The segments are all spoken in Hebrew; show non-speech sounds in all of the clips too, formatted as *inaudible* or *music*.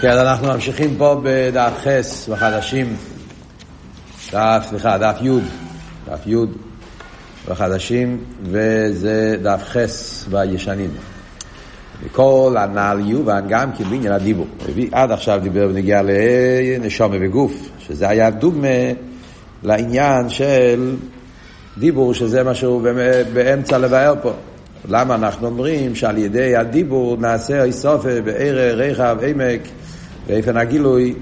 כן, אנחנו ממשיכים פה בדף חס בחדשים, דף, סליחה, דף י', דף י' בחדשים, וזה דף חס בישנים. כל הנעל יובן גם כי בעניין הדיבור. עד עכשיו דיבר ונגיע לנשומה וגוף, שזה היה דוגמה לעניין של דיבור, שזה מה שהוא באמצע לבאר פה. למה אנחנו אומרים שעל ידי הדיבור נעשה איסופה בערך, רחב, עמק, באופן הגילוי,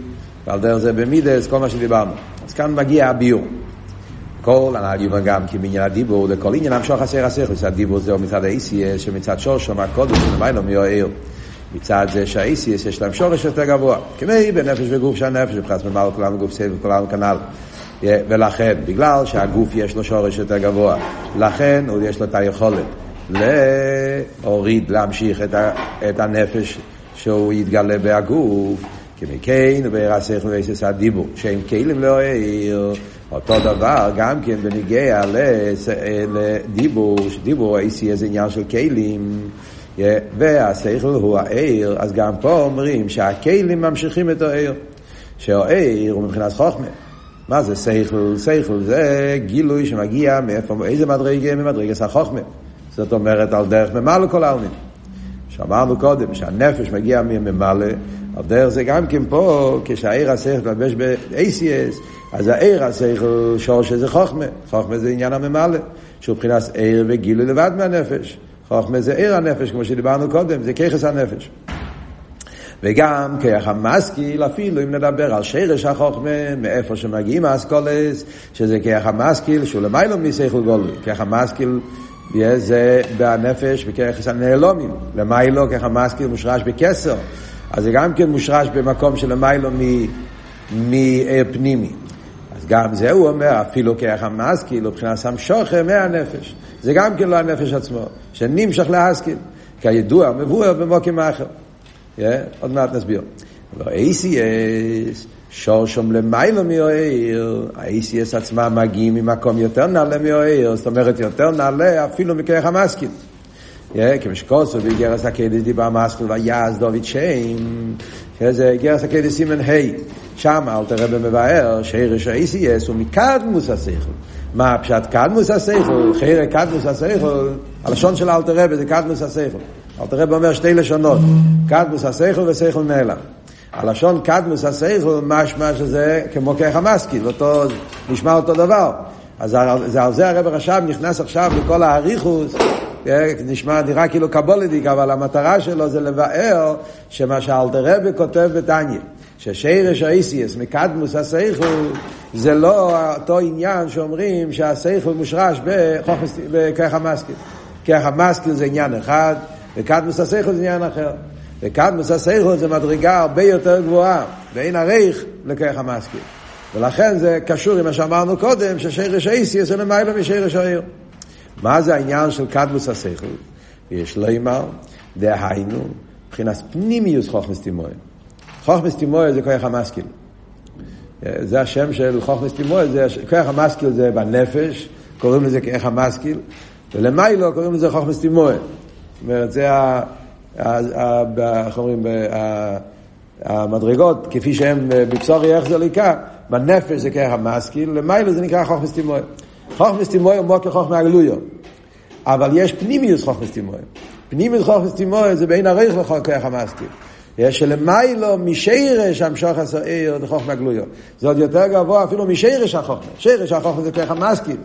ועל דרך זה במידס, כל מה שדיברנו. אז כאן מגיע הביור. כל הנהל יובן גם כי בעניין הדיבור, לכל עניין המשוך עשר הסכוס, הדיבור זהו מצד ה-ACS, שמצד שורשו מהקודש, ולמיילו מיוער. מצד זה שה-ACS יש להם שורש יותר גבוה. כמי בנפש וגוף שהנפש, מבחינת ממלא כולנו גוף סבב, כולנו כנ"ל. ולכן, בגלל שהגוף יש לו שורש יותר גבוה, לכן הוא יש לו את היכולת להוריד, להמשיך את, את הנפש שהוא יתגלה בהגוף, כמכן ובעיר השכל ועשס הדיבור, שהם כלים לא העיר, אותו דבר גם כן בניגיע לדיבור, שדיבור העשי איזה עניין של כלים, והשכל הוא העיר, אז גם פה אומרים שהכלים ממשיכים את העיר, שהעיר הוא מבחינת חוכמה. מה זה שכל? שכל זה גילוי שמגיע מאיפה, איזה מדרגה? ממדרגת החוכמה. זאת אומרת, על דרך ממלא כל העלמין. שאמרנו קודם שהנפש מגיע ממלא, על דרך זה גם כן פה, כשהעיר השכל מתלבש ב-ACS, אז העיר השכל שורש זה חוכמה. חוכמה זה עניין הממלא, שהוא מבחינת עיר וגילוי לבד מהנפש. חוכמה זה עיר הנפש, כמו שדיברנו קודם, זה ככס הנפש. וגם כיח המשכיל, אפילו אם נדבר על שרש החוכמה, מאיפה שמגיעים האסכולס, שזה כיח המשכיל, שהוא למיילו מסייכל גולוי. כיח המשכיל זה בנפש וכיחס הנעלומים. למיילו ככה משכיל מושרש בכסר. אז זה גם כן מושרש במקום של למיילו מפנימי. אז גם זה הוא אומר, אפילו ככה משכיל, מבחינת שם שוכר מהנפש. זה גם כן לא הנפש עצמו, שנמשך להשכיל. כידוע, מבואר במוקים אחר. Yeah, עוד מעט נסביר. לא ACS, שורשום למיילו מאוהר, ה-ACS עצמם מגיעים ממקום יותר נעלה מאוהר, זאת אומרת יותר נעלה אפילו מכרך המשכיל. כמשקוסו באיגרס הקדש דיבר מסלול ויעז דוד שם, זה איגרס הקדש סימן ה' שם אל תראה במבאר שרש ה-ACS הוא מקדמוס השכל. מה פשט קדמוס השכל? חייר קדמוס השכל, הלשון של אלתר רבי זה קדמוס השכל. אלתר רבי אומר שתי לשונות, קדמוס השכל ושכל נעלם. הלשון קדמוס השכל משמע שזה כמו כרך המשכיל, אותו, נשמע אותו דבר. אז זה, על זה הרב רש"ב נכנס עכשיו לכל האריכוס, נשמע, נראה כאילו קבולדיק, אבל המטרה שלו זה לבאר שמה שאלתר רבי כותב בתניא, ששרש האיסיאס מקדמוס השכל זה לא אותו עניין שאומרים שהשכל מושרש בכרך המשכיל. כרך המשכיל זה עניין אחד, וקדמוס השכל זה עניין אחר. וקדמוס הסייכות זה מדרגה הרבה יותר גבוהה, ואין עריך לכך המשכיל. ולכן זה קשור עם מה שאמרנו קודם, ששרש האיסי יש למעלה משרש העיר. מה זה העניין של קדמוס הסייכות? יש לימר, דהיינו, מבחינת פנימיוס חוכמס תימוי. חוכמס תימוי זה כוח המשכיל. זה השם של חוכמס תימוי, זה כוח המשכיל זה בנפש, קוראים לזה כוח המשכיל, ולמיילו קוראים לזה חוכמס תימוי. זאת אומרת, זה ה... איך אומרים, המדרגות, כפי שהן בבשורי איך זה ליקה, בנפש זה ככה משכיל, למעלה זה נקרא חוכמס תימוי. חוכמס תימוי הוא מוקר חוכמה הגלויו. אבל יש פנימיוס חוכמס תימוי. פנימיוס חוכמס תימוי זה בין הריך לככה משכיל. יש שלמיילו משרש המשוך הסוער לחוכמה גלויו. זה עוד יותר גבוה אפילו משרש החוכמה. שרש החוכמה זה ככה משכיל.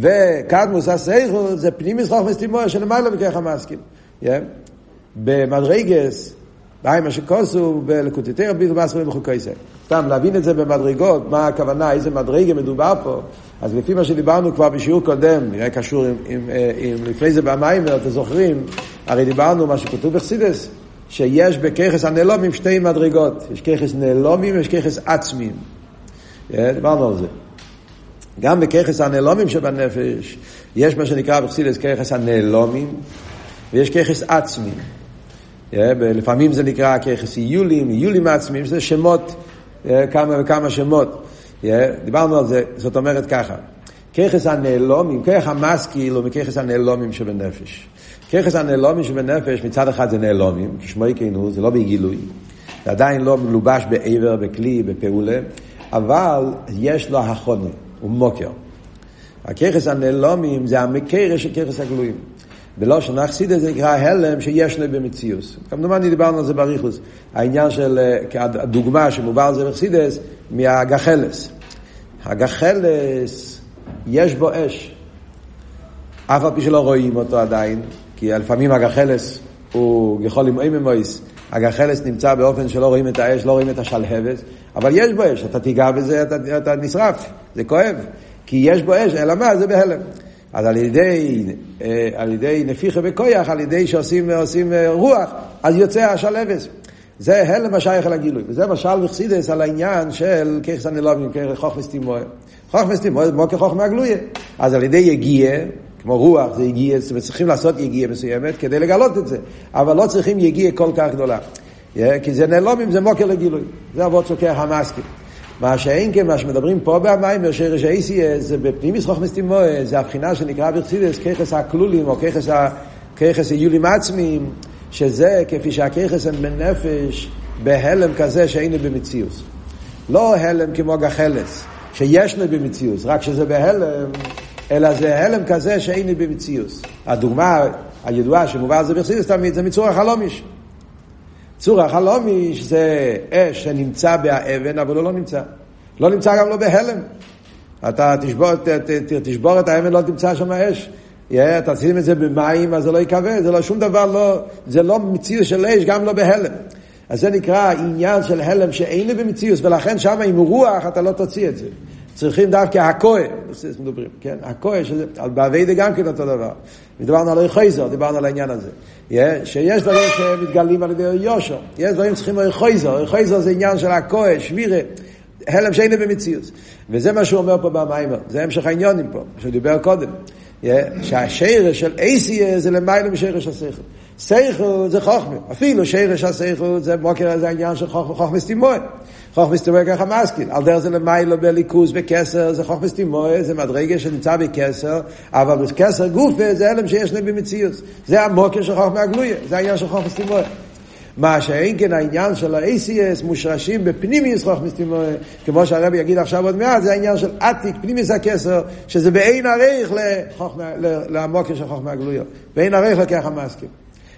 וקדמוס הסייכו זה פנימיוס חוכמס תימוי שלמיילו מככה משכיל. Yeah. במדרגס, מה שכוסו בלקוטטר ביטל מסחרים בחוקי זה. סתם להבין את זה במדרגות, מה הכוונה, איזה מדרגה מדובר פה. אז לפי מה שדיברנו כבר בשיעור קודם, נראה קשור עם, עם, עם, עם לפני זה במיימר, אתם זוכרים, הרי דיברנו מה שכתוב בחסידס, שיש בככס הנעלומים שתי מדרגות, יש ככס נעלומים ויש ככס עצמים. דיברנו על זה. גם בככס הנעלומים שבנפש, יש מה שנקרא בחסידס ככס הנעלומים, ויש ככס עצמים. לפעמים זה נקרא כיחס איולים, איולים עצמיים, זה שמות, כמה וכמה שמות. דיברנו על זה, זאת אומרת ככה, כיחס הנעלומים, כיח המשכיל הוא מכיחס הנעלומים שבנפש. כיחס הנעלומים שבנפש מצד אחד זה נעלומים, כשמו יקיינו, זה לא בגילוי. זה עדיין לא מלובש בעבר, בכלי, בפעולה, אבל יש לו החונו, הוא מוקר. הככס הנעלומים זה המקרש של ככס הגלויים. בלושן אכסידס זה נקרא הלם שיש לו במציאוס. כמדומני דיברנו על זה בריחוס. העניין של, אה, הדוגמה שמובא על זה באכסידס, מהגחלס. הגחלס, יש בו אש. אף על פי שלא רואים אותו עדיין, כי לפעמים הגחלס הוא יכול אימי מויס, הגחלס נמצא באופן שלא רואים את האש, לא רואים את השלהבת, אבל יש בו אש, אתה תיגע בזה, אתה, אתה נשרף, זה כואב, כי יש בו אש, אלא מה? זה בהלם. אז על ידי, אה, על ידי נפיחה וכויח, על ידי שעושים עושים אה, רוח, אז יוצא השלהבת. זה הלם השייך אל הגילוי. וזה משל וחסידס על העניין של ככס הנלובים, כחוכמס תימוה. חוכמס תימוה זה מוקר חוכמה הגלויה. אז על ידי יגיע, כמו רוח, זה יגיע, זאת אומרת, צריכים לעשות יגיע מסוימת כדי לגלות את זה. אבל לא צריכים יגיע כל כך גדולה. כי זה נעלומים, זה מוקר לגילוי. זה אבות סוכר המסקים. מה שאין כן, מה שמדברים פה במיימר, שרש האיסי, זה בפנים ישחוך מסתימוה, זה הבחינה שנקרא ברצידס, ככס הכלולים, או ככס, ה... ככס היולים עצמיים, שזה כפי שהככס הם בנפש, בהלם כזה שהיינו במציאוס. לא הלם כמו גחלס, שישנו במציאוס, רק שזה בהלם, אלא זה הלם כזה שהיינו במציאוס. הדוגמה הידועה שמובא על זה בחסידס תמיד זה מצור החלומיש. צור החלומיש זה אש שנמצא באבן, אבל הוא לא נמצא. לא נמצא גם לא בהלם. אתה תשבור, ת, ת, ת, תשבור את האבן, לא תמצא שם אש. אתה שים את זה במים, אז זה לא יקווה, זה לא שום דבר, לא, זה לא מציאות של אש, גם לא בהלם. אז זה נקרא עניין של הלם שאין לי במציאות, ולכן שם עם רוח אתה לא תוציא את זה. צריכים דווקא הכוה, מדברים, כן? הכוה, שזה, באביידה גם כן אותו דבר. דיברנו על חייזר, דיברנו על העניין הזה. שיש דברים שמתגלים על ידי יושר, יש דברים שצריכים חייזר, חייזר זה עניין של הכוה, שבירה, הלם שאין במציאות. וזה מה שהוא אומר פה במיימר, זה המשך העניונים פה, שהוא דיבר קודם. שהשרש של אייסיה זה למעלה משרש השכל. שכל זה חוכמה, אפילו שרש השכל זה מוקר, זה העניין של חוכמה סתימון. חוכמס תימוי ככה משכיל. על דרך זה למיילו בליכוז בכסר, זה חוכמס תימוי, זה מדרגה שנמצא בכסר, אבל בכסר גופה זה הלם שיש להם במציאות. זה המוקר של חוכמה הגלויה, זה העניין של חוכמס תימוי. מה שאין כן העניין של ה-ACS מושרשים בפנימיוס חוכמס תימוי, כמו שהרבי יגיד עכשיו עוד מעט, זה העניין של עתיק, פנימיוס הכסר, שזה באין עריך למוקר של חוכמה הגלויה. באין עריך לככה משכיל.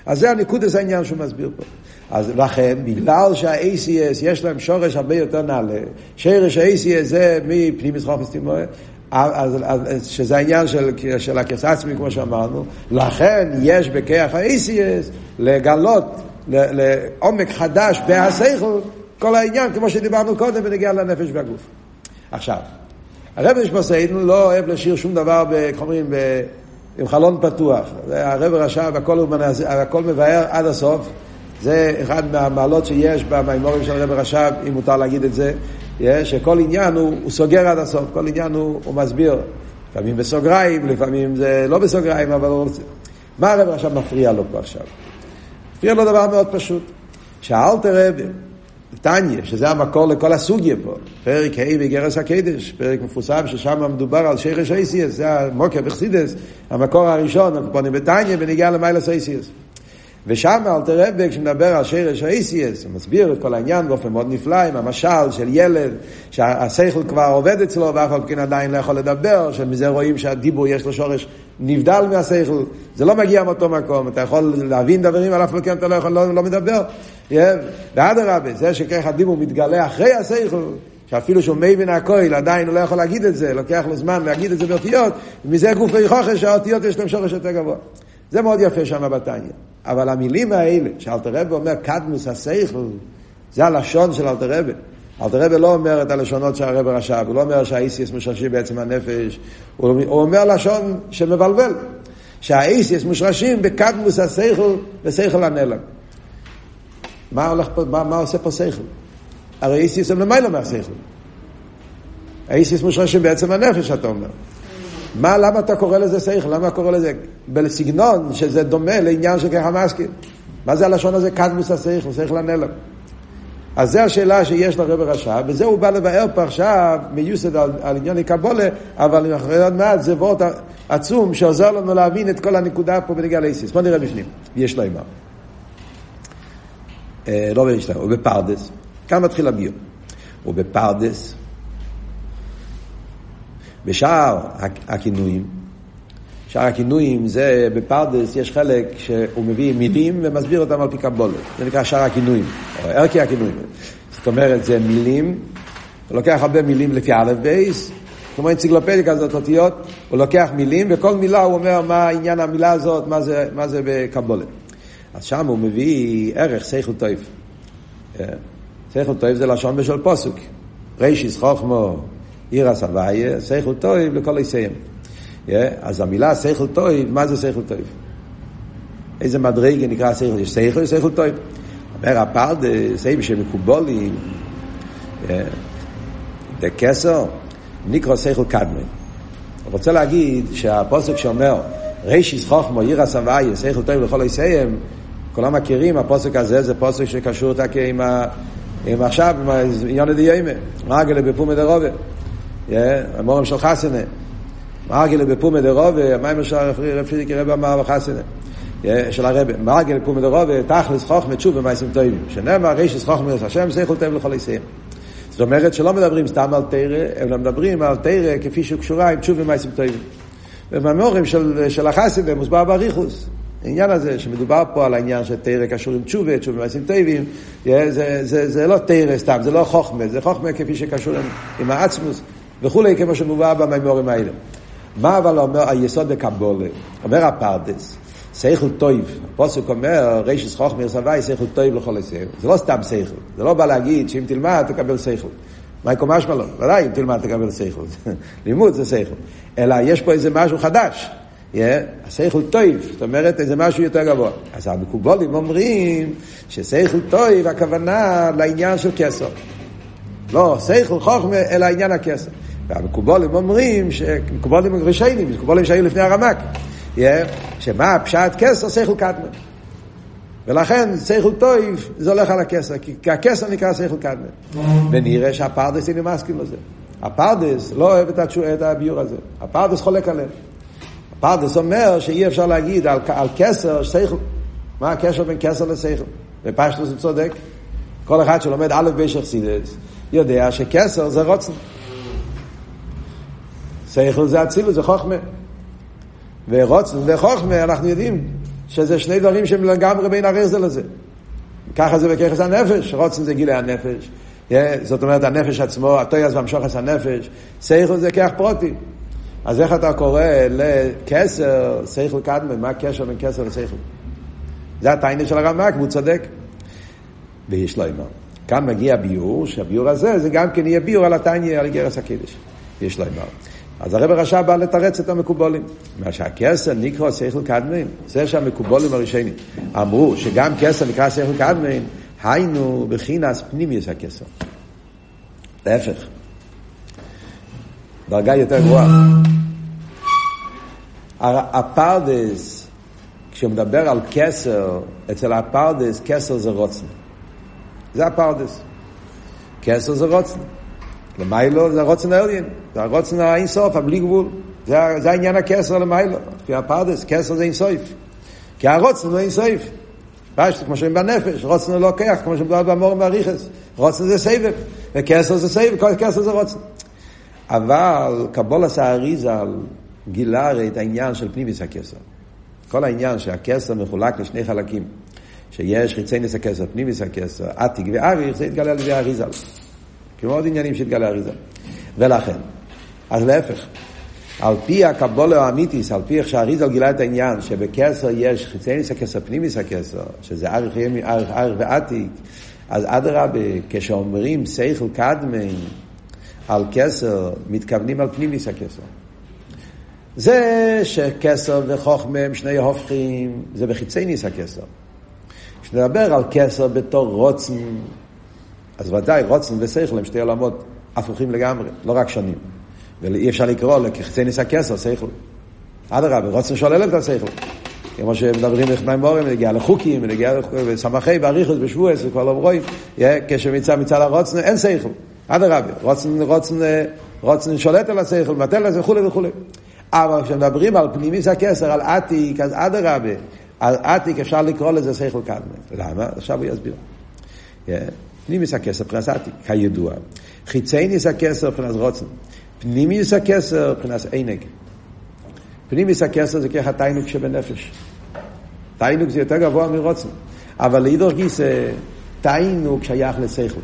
אז זה הניקוד הזה העניין שהוא מסביר פה. אז לכן, בגלל שה-ACS יש להם שורש הרבה יותר נעלה, שרש ה-ACS זה מפנים משחוק מסתימוי, אז, אז, שזה העניין של, של הכס עצמי, כמו שאמרנו, לכן יש בכיח ה-ACS לגלות לעומק חדש בהסייכל כל העניין, כמו שדיברנו קודם, בנגיע לנפש והגוף. עכשיו, הרב נשמוסיידן לא אוהב לשיר שום דבר, איך אומרים, עם חלון פתוח. הרב רשב, הכל, הכל מבאר עד הסוף. זה אחד מהמעלות שיש במימורים של הרב רש"ב, אם מותר להגיד את זה, שכל עניין הוא, הוא סוגר עד הסוף, כל עניין הוא, הוא מסביר. לפעמים בסוגריים, לפעמים זה לא בסוגריים, אבל הוא רוצה. מה הרב רש"ב מפריע לו פה עכשיו? מפריע לו דבר מאוד פשוט. שהאלתר רב, טניה, שזה המקור לכל הסוגיה פה, פרק ה' בגרס הקדש, פרק מפורסם ששם מדובר על שרש אייסיאס, זה המוקר בחסידס, המקור הראשון, אנחנו פונים בטניה ונגיע למיילס אייסיאס. ושם אלתר רבי, כשמדבר על שרש האיסיאס, הוא מסביר את כל העניין באופן מאוד נפלא, עם המשל של ילד, שהשכל כבר עובד אצלו, ואף על כן עדיין לא יכול לדבר, שמזה רואים שהדיבור יש לו שורש נבדל מהשכל, זה לא מגיע מאותו מקום, אתה יכול להבין דברים, על אף על כן אתה לא יכול, לא, לא מדבר. ואדרבה, זה שככה הדיבור מתגלה אחרי השכל, שאפילו שהוא מי בין הכויל, עדיין הוא לא יכול להגיד את זה, לוקח לו זמן להגיד את זה באותיות, ומזה גוף ויכוחש שהאותיות יש להם שורש יותר גבוה. זה מאוד יפה שם בתניא. אבל המילים האלה, שאלתר רבי אומר קדמוס הסייכל, זה הלשון של אלתר רבי. אלתר רבי לא אומר את הלשונות שהרבי רשב, הוא לא אומר שהאיסיס משרשים בעצם הנפש, הוא, הוא אומר לשון שמבלבל, שהאיסיס מושרשים בקדמוס הסייכל וסייכל הנעלם. מה, פה, מה, מה עושה פה סייכל? הרי איסיס הם למעלה מהסייכל. האיסיס מושרשים בעצם הנפש, אתה אומר. מה, למה אתה קורא לזה שכל? למה קורא לזה? בסגנון שזה דומה לעניין של ככה מסכים. מה זה הלשון הזה? קדמוס השכל, שכל הנלם. אז זו השאלה שיש לרב רש"ב, וזה הוא בא לבאר פה עכשיו מיוסד על, על עניין קבולה, אבל אחרי עוד מעט זה וורט עצום שעוזר לנו להבין את כל הנקודה פה בנגיעה לאיסיס. בוא נראה בפנים, יש לו אימה. אה, לא במשנה, הוא בפרדס. כאן מתחיל הביור. הוא בפרדס. בשאר הכינויים, שאר הכינויים זה בפרדס יש חלק שהוא מביא מילים ומסביר אותם על פי קבולת. זה נקרא שאר הכינויים, או ערכי הכינויים. זאת אומרת זה מילים, הוא לוקח הרבה מילים לפי א' בית, כמו אנציקלופדיה כזאת אותיות, הוא לוקח מילים וכל מילה הוא אומר מה עניין המילה הזאת, מה זה, מה זה בקבלה. אז שם הוא מביא ערך שכל טוב. שכל טוב זה לשון של פסוק. ראשית חכמה יראת השם, שכל טוב לכל עושיהם. אז המילה שכל טוב, מה זה שכל טוב? איזה מדרגה נקרא סייכל? יש סייכל, סייכל טויף. אומר הפרדס, איזה שמקובולים, דקסר, נקרא סייכל. הוא רוצה להגיד שהפוסק שאומר רישיס חוכמו עיר הסבייה, סייכל טויף לכל יסיים, כולם מכירים, הפוסק הזה זה פוסק שקשור עם, ה... עם עכשיו, עם העניין הדיימה, מרגלה בפומי דרובה, המורם של חסנה, מרגלה בפומי דרובה, המים של רב פיזיק רב אמר בחסנה, של הרב, מרגלה בפומי דרובה, תכלס חוכמה תשוב במייסים טובים, שנאמר רישיס חוכמה עיר השם, סייכל טוב לכל יסיים. זאת אומרת שלא מדברים סתם על תרא, אלא מדברים על תרא כפי שהוא קשורה עם תשוב במייסים טובים. ובמורים של, של החסידה מוסבר באריכוס. העניין הזה שמדובר פה על העניין של תרא קשור עם תשובה, תשובה במעשים טובים, זה, זה, זה, זה לא תרא סתם, זה לא חוכמה, זה חוכמה כפי שקשור עם, עם העצמות וכולי, כמו שמובא במאמרים האלה. מה אבל אומר היסוד בקבלה? אומר הפרדס, שכל טוב, הפסוק אומר, ראשית חכמה יראת השם, שכל טוב לכל עושיהם. זה לא סתם שכל, זה לא בא להגיד שאם תלמד תקבל. מאי קא משמע לן? ודאי אם תלמד תקבל שכל. *laughs* לימוד זה שכל. אלא יש פה איזה משהו חדש. השכל טוב, זאת אומרת איזה משהו יותר גבוה. אז המקובלים אומרים ששכל טוב הכוונה לעניין של כתר. לא שכל חכמה, אלא עניין הכתר. והמקובלים אומרים, מקובלים ראשונים, מקובלים שהיו לפני הרמ״ק, שמה פשט כתר שכל קדמון. ולכן שכל טוב זה הולך על הכתר, כי הכתר נקרא שכל קדמון. ונראה שהפרדס אינו מסכים לזה. הפרדס לא אוהב את הביאור הזה, הפרדס חולק עליהם. פרדס אומר שאי אפשר להגיד על, על כתר שכל. מה הקשר בין כתר לשכל? ופשטוס הוא צודק. כל אחד שלומד א' ב' חסידס יודע שכסר זה רוצן. שכל זה אצילוס, זה חוכמה. ורוצן וחוכמה, אנחנו יודעים שזה שני דברים שהם לגמרי בין הרז זה לזה. ככה זה בככס הנפש, רוצן זה גילי הנפש. זאת אומרת, הנפש עצמו, התויאז והמשוחס הנפש, שכל זה כח פרוטי. אז איך אתה קורא לכסר, שכל קדמן, מה הקשר בין כסר לשכל? זה הטיינה של הרמק, והוא צודק. ויש לו אמר. כאן מגיע ביור, שהביור הזה, זה גם כן יהיה ביור על הטיינה, על גרס הקידש. יש לו אמר. אז הרב הרשע בא לתרץ את המקובולים. מה שהכסר נקרא שכל קדמן, זה שהמקובולים הראשונים אמרו שגם כסר נקרא שכל קדמן, היינו בחינס פנימיוס הכסר. להפך. דרגה יותר גבוהה. הפרדס, כשהוא מדבר על כסר, אצל הפרדס, כסר זה רוצן. זה הפרדס. כסר זה רוצן. למיילו זה הרוצן העליין, זה הרוצן האינסוף, הבלי גבול. זה, זה העניין הכסר למיילו. כי הפרדס, כסר זה אינסוף. כי הרוצן הוא אינסוף. פשט, כמו שאומרים בנפש, רוצן הוא לוקח, כמו שמדבר במורם והריכס. רוצן זה סבב, וכסר זה סבב, כל כסר זה רוצן. אבל קבולס האריזל גילה הרי את העניין של פנימיס הכסר. כל העניין שהכסר מחולק לשני חלקים, שיש חיצי נס הכסר, פנימיס הכסר, עתיק ואריך, זה יתגלה על ידי האריזל. כמו עוד עניינים שהתגלה האריזל. ולכן, אז להפך, על פי הקבולה האמיתיס, על פי איך שהאריזל גילה את העניין, שבכסר יש חיצי נס הכסר, פנימיס הכסר, שזה אריך ועתיק, אז אדרבה, כשאומרים סייכל קדמי, על כסר, מתכוונים על פנימיס הכסר. זה שכסר וחוכמה הם שני הופכים, זה בחיצי ניס הכסר. כשנדבר על כסר בתור רוצן, אז ודאי רוצן ושכל הם שתי עולמות הפוכים לגמרי, לא רק שונים. ואי אפשר לקרוא לכחיצי ניס הכסר, שכל. אדרבה, רוצן שולל את השכל. כמו שמדברים עם מורים, נגיע לחוקים, נגיע לסמכי, באריכוס, בשבועס, וכבר לא רואים, כשמצד מצד הרוצן אין שכל. אדרבה, רוצן, רוצן, רוצן שולט על השכל, מבטל זה וכולי וכולי. אבל כשמדברים על פנימיס הכסר, על עתיק, אז אדרבה, על עתיק אפשר לקרוא לזה שכל קדמה. למה? עכשיו הוא יסביר. פנימיס הכסר מבחינת עתיק, כידוע. חיצייניס הכסר מבחינת רוצן. פנימיס הכסר מבחינת עינג. פנימיס הכסר זה ככה תיינוק שבנפש. תיינוק זה יותר גבוה מרוצן. אבל לאידור גיס תיינוק שייך לשכל.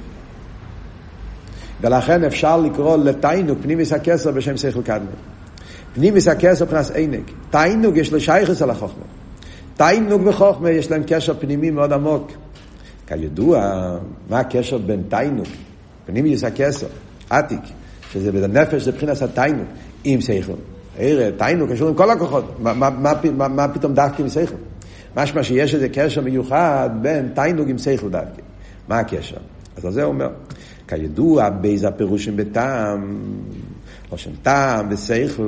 ולכן אפשר לקרוא לתיינוק פנימיס הכסר בשם שכל קדמי. פנימיס הכסר מבחינת עינג. תיינוק יש לו שייכס על החוכמה. תיינוק וחוכמה יש להם קשר פנימי מאוד עמוק. כידוע, מה הקשר בין תיינוק, פנימיוס הכסר, עתיק, שזה בנפש זה מבחינת התיינוק, עם שכל. תיינוק קשור עם כל הכוחות, מה, מה, מה, מה, פתאום דווקא עם שכל? משמע שיש איזה קשר מיוחד בין תיינוק עם שכל דווקא. מה הקשר? אז על זה הוא אומר, כידוע, באיזה הפירושים בטעם, לא שם טעם ושכל,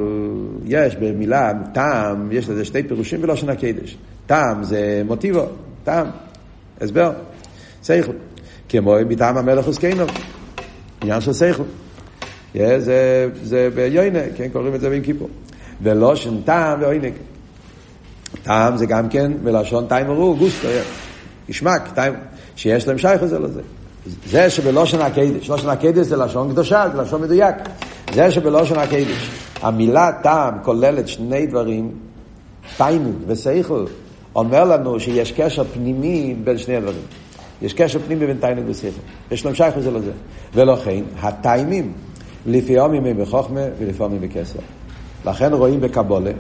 יש במילה טעם, יש לזה שתי פירושים בלושן הקדש. טעם זה מוטיבו, טעם, הסבר. שכל. כמו מטעם המלך וסקיינו, עניין של שכל. זה, זה ביוינה, כן, קוראים את זה בין כיפור. ולושן טעם ועוינג. טעם זה גם כן מלשון טעם ורו, גוסטו, ישמק, טעם, שיש להם שייך לזה לזה. זה שבלושן הקדש, לושן הקדש זה לשון קדושה, זה לשון מדויק. זה שבלושן הקדש, המילה טעם כוללת שני דברים, תיינוג ושכל, אומר לנו שיש קשר פנימי בין שני הדברים. יש קשר פנימי בין תיינוג ושכל. יש להם שייך לזה לזה. ולכן, הטיימים, לפעמים הם בחוכמה ולפעמים בכסר. לכן רואים בקבולה,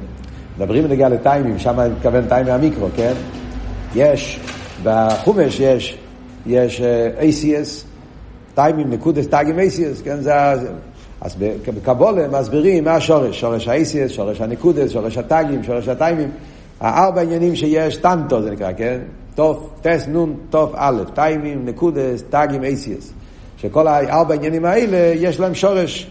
מדברים בנגיעה לטיימים, שם אני מתכוון טיימי המיקרו, כן? יש, בחומש יש, יש uh, ACS, טיימים, נקודס, טיימים ACS, כן? זה, אז בקבולה מסבירים מה השורש, שורש ה-ACS, שורש הנקודס, שורש הטאגים, שורש הטיימים, הארבע עניינים שיש, טנטו זה נקרא, כן? תוף, טס, נון, תוף, א', טיימים, נקודס, טאגים, אייסיאס. שכל הארבע עניינים האלה, יש להם שורש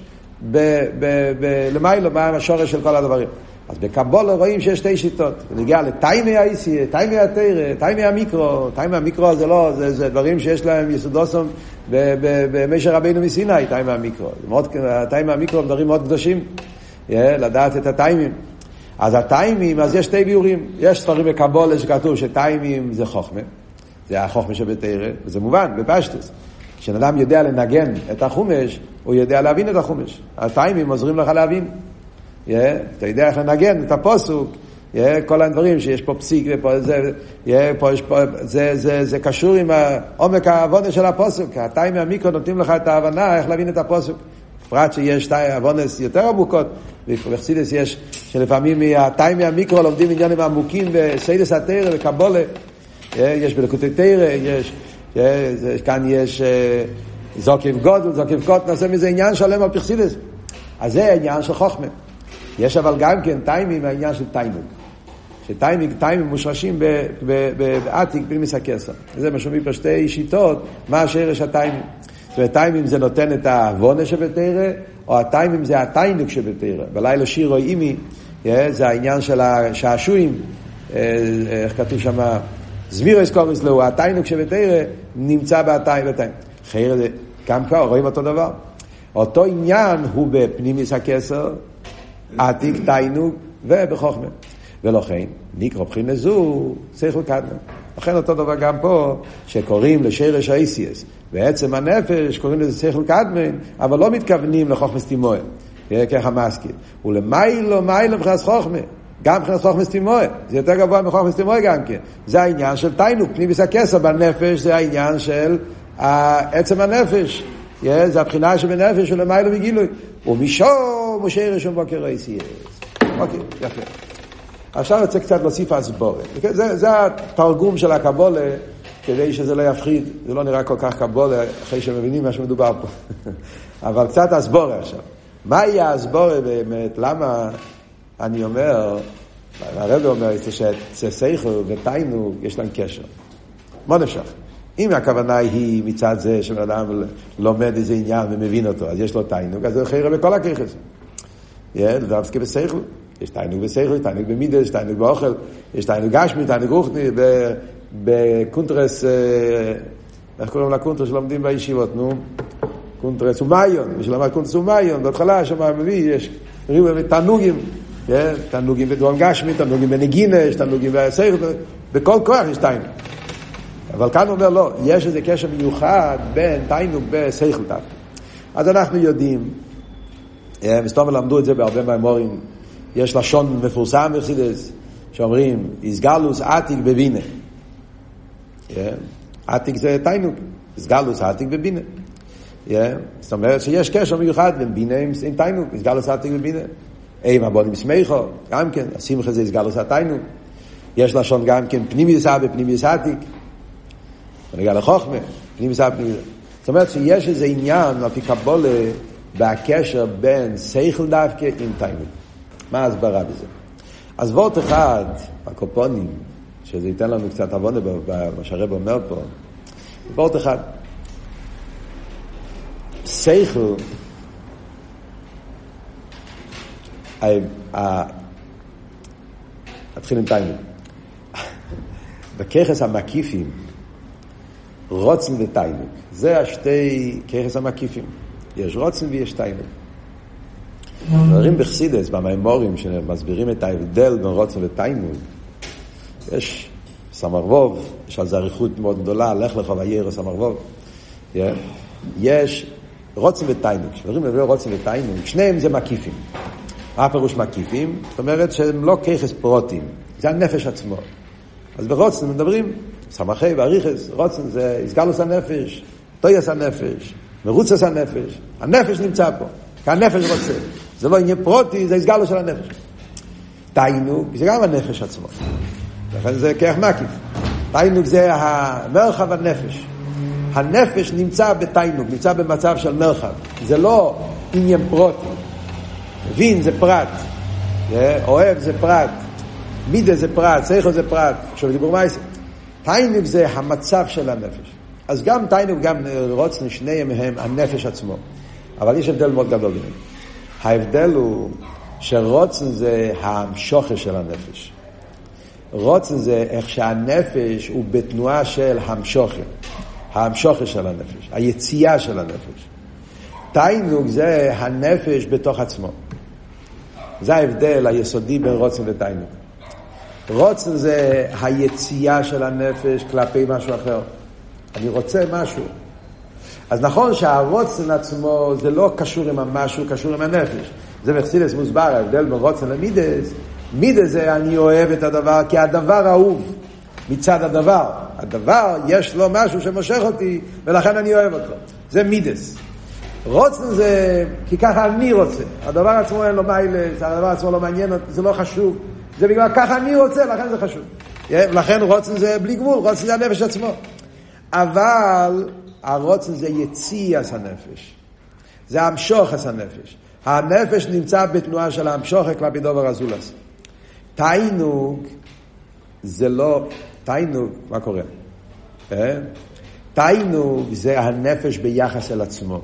למיילו, מה השורש של כל הדברים. אז בקבולה רואים שיש שתי שיטות. נגיע לטיימי האיסי, טיימי התרא, טיימי המיקרו, טיימי המיקרו זה לא, זה, זה דברים שיש להם יסודוסום במשך רבינו מסיני, טיימי המיקרו. טיימי המיקרו הם דברים מאוד קדושים, לדעת את הטיימים. אז הטיימים, אז יש שתי ביורים. יש ספרים בקבולה שכתוב שטיימים זה חוכמה, זה החוכמה שבתרא, וזה מובן, בפשטוס. כשאדם יודע לנגן את החומש, הוא יודע להבין את החומש. הטיימים עוזרים לך להבין. Yeah, אתה יודע איך לנגן את הפוסוק, yeah, כל הדברים שיש פה פסיק ופה זה, yeah, פה יש פה, זה, זה, זה קשור עם עומק העבודה של הפוסוק. הטיימים המיקרו נותנים לך את ההבנה איך להבין את הפוסוק. בפרט שיש כוונות יותר עמוקות, ובחסידות יש שלפעמים מהטעמי המקרא לומדים עניינים עמוקים בסודות התורה וקבלה, אה, יש בלקוטי תורה, יש, אה, כאן יש אה, זקף גדול, זקף קטן, נעשה מזה עניין שלם על פרסידס. אז זה העניין של חכמה. יש אבל גם כן טעמים העניין של טעמים. שטעמים, טעמים מושרשים בעתיק פנימיות הכתר. זה מה שאומרים פה שתי שיטות, מה השורש הטעמים. זאת אומרת, טיימים זה נותן את העוונה שבתרא, או הטיימים זה הטיינוק שבתרא. בלילה שיר או אימי, אה, זה העניין של השעשועים, אה, איך כתוב שם, זמירס קורס לו, הטיינוק שבתרא נמצא בטיימים. חייר זה גם כאן, רואים אותו דבר. אותו עניין הוא בפנימיס הכסר, עתיק טיינוק ובחוכמה. ולכן, נקרא בחינה זו, שכל קדמן. לכן אותו דבר גם פה, שקוראים לשרש האיסיאס, בעצם הנפש קוראים לזה שכל קדמן, אבל לא מתכוונים לחוכמס תימואה, ככה מסכים. ולמיילו מיילו מבחינת חוכמה, גם מבחינת חוכמס תימואה, זה יותר גבוה מחוכמס תימואה גם כן. זה העניין של תיינוק, פנימיס הכסר בנפש, זה העניין של עצם הנפש. זה הבחינה שבנפש ולמיילו מגילוי. ומשום משה רשום בוקר האיסיאס. אוקיי, יפה. עכשיו אני רוצה קצת להוסיף הסבורת. זה, זה התרגום של הקבולה, כדי שזה לא יפחיד, זה לא נראה כל כך קבולה, אחרי שמבינים מה שמדובר פה. *laughs* אבל קצת הסבורה עכשיו. מהי הסבורה באמת? למה אני אומר, הרב אומר שסייכו ותיינו, יש להם קשר. מה נמשך? אם הכוונה היא מצד זה שבן אדם לומד איזה עניין ומבין אותו, אז יש לו תיינוג, אז זה חיירה בכל הכיכס. דווקא בשכל. יש תענוג בשכל, יש תענוג במידות, יש תענוג באוכל, יש תענוג גשמי, תענוג רוחני, בקונטרס, אה, איך קוראים לקונטרס שלומדים בישיבות, נו? קונטרס המעיין, מי שלמד קונטרס המעיין, בהתחלה שם מביא, יש תענוגים, כן? תענוגים בדבר גשמי, תענוגים בנגינה, יש תענוגים בשכל, בכל כוח יש תענוג. אבל כאן הוא אומר לא, יש איזה קשר מיוחד בין תענוג בשכל דווקא. אז אנחנו יודעים, אה, מסתום למדו את זה בהרבה מהמורים, יש לשון מפורסם בחסידס, שאומרים, איסגלוס עתיק בבינה. עתיק זה תיינוק, איסגלוס עתיק. Yeah. זאת אומרת שיש קשר מיוחד בין בינה עם תיינוק, איסגלוס עתיק בבינה. אימה בונים סמיכו, גם כן, השמחה זה איסגלוס התיינוק. יש לשון גם כן פנימי סבא, פנימי סעתיק. ונגיע לחוכמה, פנימי סבא, פנימי זאת אומרת שיש איזה עניין, על פי קבולה, בהקשר בין שכל דווקא עם תיינוק. מה ההסברה בזה? אז וורט אחד, הקופונים, שזה ייתן לנו קצת עוונה במה שהרב אומר פה, וורט אחד. שכל, נתחיל עם תיינוק. בככס המקיפים, רוצן ותיינוק, זה השתי ככס המקיפים. יש רוצן ויש תיינוק. דברים בחסידס, במימורים, שמסבירים את ההבדל בין רוצן ותיינוק, יש סמרבוב, יש על זה אריכות מאוד גדולה, לך לך וירא סמרבוב. יש רוצן ותיינוק, כשמדברים על רוצן ותיינוק, שניהם זה מקיפים. מה הפירוש מקיפים? זאת אומרת שהם לא ככס פרוטים, זה הנפש עצמו. אז ברוצן מדברים, סמכי ואריכס, רוצן זה הסגלוס הנפש, טויס הנפש, מרוצס הנפש, הנפש נמצא פה, כי הנפש רוצה. זה לא עניין פרוטי, זה הסגלוס של הנפש. תיינוק זה גם הנפש עצמו. לכן זה כרך מקיף. תיינוק זה המרחב הנפש. הנפש נמצא בתיינוק, נמצא במצב של מרחב. זה לא עניין פרוטי. מבין זה פרט, אוהב זה פרט, מידה זה פרט, סייכו זה פרט. עכשיו דיבור מייסר. תיינוק זה המצב של הנפש. אז גם תיינוק, גם רוצן, שניהם הם הנפש עצמו. אבל יש הבדל מאוד גדול ביניהם. ההבדל הוא שרוצן זה המשוכר של הנפש. רוצן זה איך שהנפש הוא בתנועה של המשוכר. המשוכר של הנפש, היציאה של הנפש. תיינוק זה הנפש בתוך עצמו. זה ההבדל היסודי בין רוצן ותיינוק. רוצן זה היציאה של הנפש כלפי משהו אחר. אני רוצה משהו. אז נכון שהרוצן עצמו זה לא קשור עם המשהו, קשור עם הנפש. זה מחסילס מוסבר, ההבדל בין רוצן למידס. מידס זה אני אוהב את הדבר כי הדבר אהוב מצד הדבר. הדבר, יש לו משהו שמושך אותי ולכן אני אוהב אותו. זה מידס. רוצן זה כי ככה אני רוצה. הדבר עצמו אין לו מיילס, הדבר עצמו לא מעניין זה לא חשוב. זה בגלל ככה אני רוצה, לכן זה חשוב. לכן רוצן זה בלי גבול, רוצן זה הנפש עצמו. אבל הרוצן זה יציאס הנפש. זה המשוכס הנפש. הנפש נמצא בתנועה של המשוכק כלפי דובר הזולס. תיינוג זה לא, תיינוג, מה קורה? אה? תיינוג זה הנפש ביחס אל עצמו.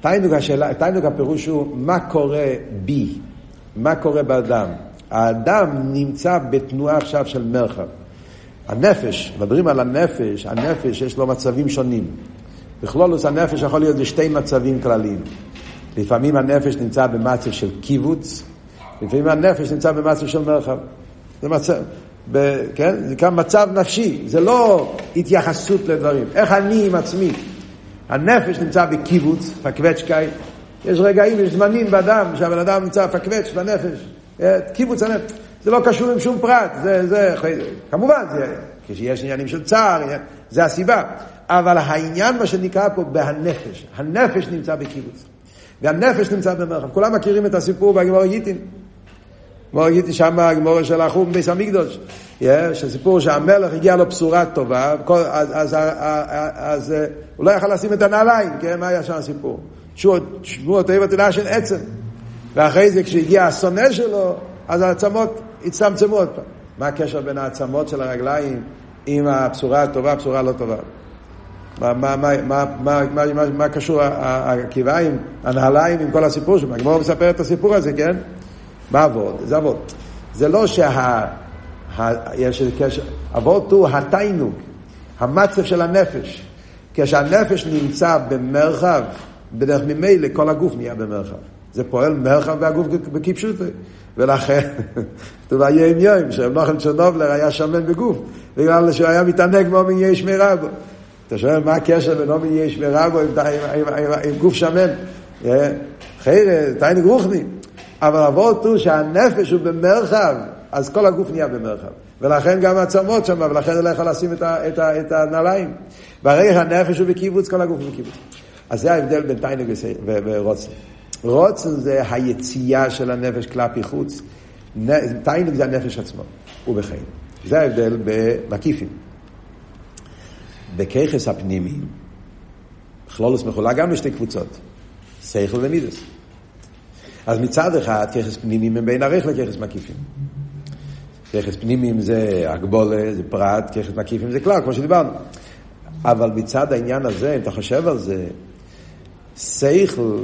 תיינוג, השאלה, תיינוג הפירוש הוא מה קורה בי, מה קורה באדם. האדם נמצא בתנועה עכשיו של מרחב. הנפש, מדברים על הנפש, הנפש יש לו מצבים שונים. בכלולוס הנפש יכול להיות בשתי מצבים כלליים. לפעמים הנפש נמצא במצב של קיבוץ, לפעמים הנפש נמצא במצב של מרחב. זה מצב, ב, כן? זה כאן מצב נפשי, זה לא התייחסות לדברים. איך אני עם עצמי? הנפש נמצא בקיבוץ, פקווצ'קאי. יש רגעים, יש זמנים באדם, שהבן אדם נמצא פקווצ' בנפש. אה, קיבוץ הנפש. זה לא קשור עם שום פרט, זה, זה, כמובן, זה, כשיש עניינים של צער, זה הסיבה. אבל העניין, מה שנקרא פה, בהנפש. הנפש נמצא בקיבוץ. והנפש נמצא במרחב. כולם מכירים את הסיפור בגמור ייטין. גמור ייטין שם, הגמור של החום ביס המקדוש. שסיפור שהמלך הגיע לו בשורה טובה, אז, אז הוא לא יכל לשים את הנעליים, כן? מה היה שם הסיפור? שמוע תיבת תדע של עצם. ואחרי זה כשהגיע השונא שלו, אז העצמות הצטמצמו עוד פעם. מה הקשר בין העצמות של הרגליים עם הבשורה הטובה, הבשורה הלא טובה? מה, מה, מה, מה, מה, מה, מה, מה קשור הקיביים, הנעליים עם כל הסיפור שלו? הגמור מספר את הסיפור הזה, כן? מה עבוד? זה עבוד. זה לא שה... ה, יש קשר, אבות הוא התיינוג, המצב של הנפש. כשהנפש נמצא במרחב, בדרך ממילא כל הגוף נהיה במרחב. זה פועל מרחב והגוף בכיפשוט. ולכן, *laughs* כתוב היום יום, שמלוכן צ'רנובלר היה שמן בגוף, בגלל שהוא היה מתענג מאומין יש מרבו. אתה שואל מה הקשר בין אומין יש מרבו עם, עם, גוף שמן? חייר, תייני גרוכני. אבל אבות הוא שהנפש הוא במרחב, אז כל הגוף נהיה במרחב. ולכן גם העצמות שם, ולכן הוא לא יכול לשים את, ה, את, ה, את הנעליים. ברגע הנפש הוא בקיבוץ, כל הגוף הוא בקיבוץ. אז זה ההבדל בין תיינוג ורוצן. רוצן זה היציאה של הנפש כלפי חוץ. תיינוג זה הנפש עצמו, הוא בחיים. זה ההבדל במקיפים. בככס הפנימי, כלולוס מחולק גם לשתי קבוצות, שכל ומידס. אז מצד אחד, ככס פנימיים הם בין ערך לככס מקיפים. ככס פנימיים זה הגבולה, זה פרט, ככס מקיפים זה כלל, כמו שדיברנו. אבל מצד העניין הזה, אם אתה חושב על זה, שכל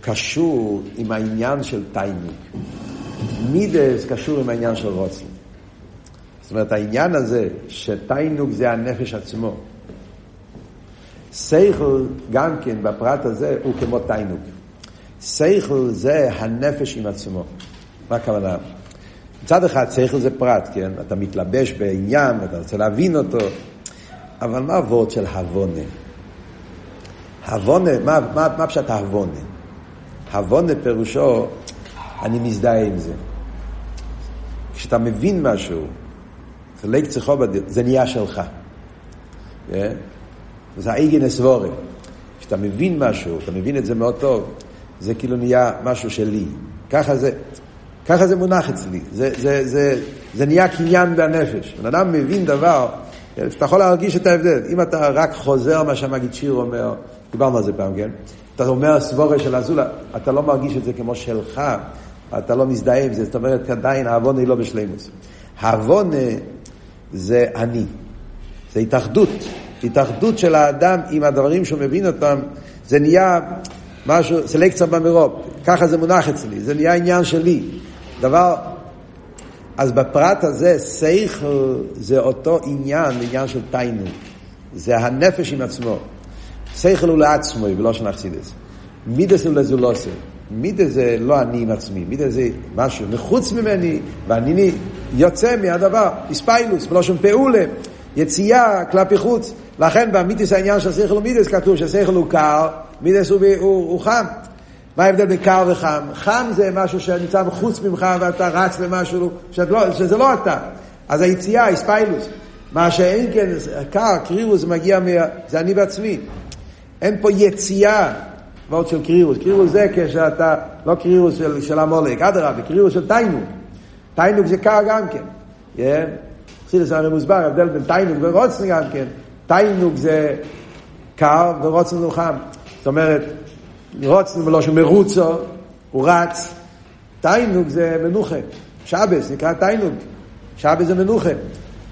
קשור עם העניין של תיינוק. מידס קשור עם העניין של רוצן. זאת אומרת, העניין הזה שתיינוק זה הנפש עצמו. שכל, גם כן, בפרט הזה, הוא כמו תיינוק. שכל זה הנפש עם עצמו. מה הכוונה? מצד אחד, שכל זה פרט, כן? אתה מתלבש בעניין, אתה רוצה להבין אותו, אבל מה הוורד של הבונה? הבונה, מה, מה, מה פשט ההבונה? הבונה פירושו, אני מזדהה עם זה. כשאתה מבין משהו, ליק צריכו בדיר, זה נהיה שלך. אה? זה האיגן אסבורי. כשאתה מבין משהו, אתה מבין את זה מאוד טוב, זה כאילו נהיה משהו שלי. ככה זה, ככה זה מונח אצלי. זה, זה, זה, זה נהיה קניין בנפש. בן אדם מבין דבר, אתה יכול להרגיש את ההבדל. אם אתה רק חוזר מה שהמגיד שיר אומר, דיברנו על זה פעם, כן? אתה אומר סבורה של אזולה, אתה לא מרגיש את זה כמו שלך, אתה לא מזדהה עם זה, זאת אומרת עדיין העוונה היא לא בשלימוס. העוונה זה אני, זה התאחדות, התאחדות של האדם עם הדברים שהוא מבין אותם, זה נהיה משהו, סלקציה במרוב, ככה זה מונח אצלי, זה נהיה עניין שלי. דבר, אז בפרט הזה, סייכל זה אותו עניין, עניין של תיינו. זה הנפש עם עצמו. שכל הוא לעצמו, ולא שנחסידס. מידס הוא לזולוסי. מידס זה לא אני עם עצמי, מידס זה משהו מחוץ ממני, ואני יוצא מהדבר, איספיילוס, ולא שום פעולה, יציאה כלפי חוץ. לכן במידס העניין של שכל ומידס כתוב ששכל הוא קר, מידס הוא, הוא, הוא חם. מה ההבדל בין קר וחם? חם זה משהו שנמצא מחוץ ממך ואתה רץ למשהו לא, שזה לא אתה. אז היציאה, איספיילוס. מה שאין כן, קר, קרירוס מגיע מה... זה אני בעצמי. אין פה יציאה, ועוד של קרירוס. קרירוס זה כשאתה, לא קרירוס של, של המולק, אדרבה, קרירוס של תיינוק. תיינוק זה קר גם כן. חסידס הרי מוסבר, ההבדל בין תיינוק ורוצן גם כן. תיינוק זה קר ורוצן הוא חם. זאת אומרת, רוצן בלושן מרוצו, הוא רץ. תיינוק זה מנוחה. שבס נקרא תיינוק. שבס זה מנוחה.